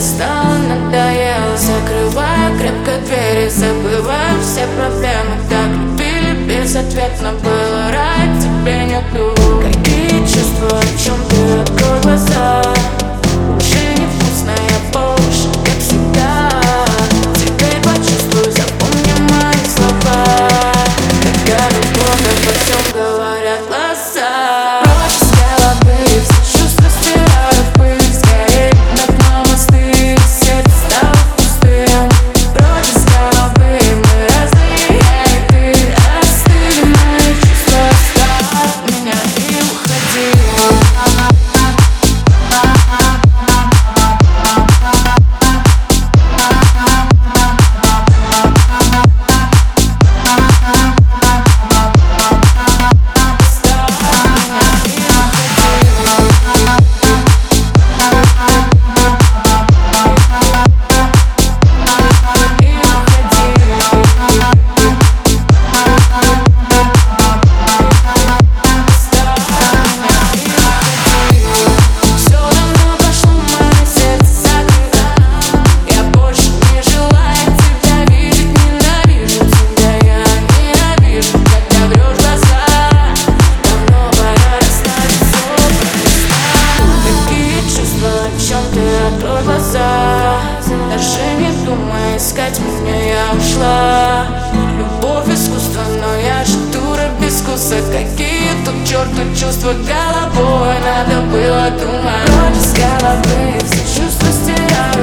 Стал надоел. Закрываю крепко двери, забываю все проблемы. Так любили безответно, было рай искать меня я ушла. Любовь искусство, но я же дура без вкуса. Какие тут черту чувства? Головой Надо было думать. С головы Все чувства стираю.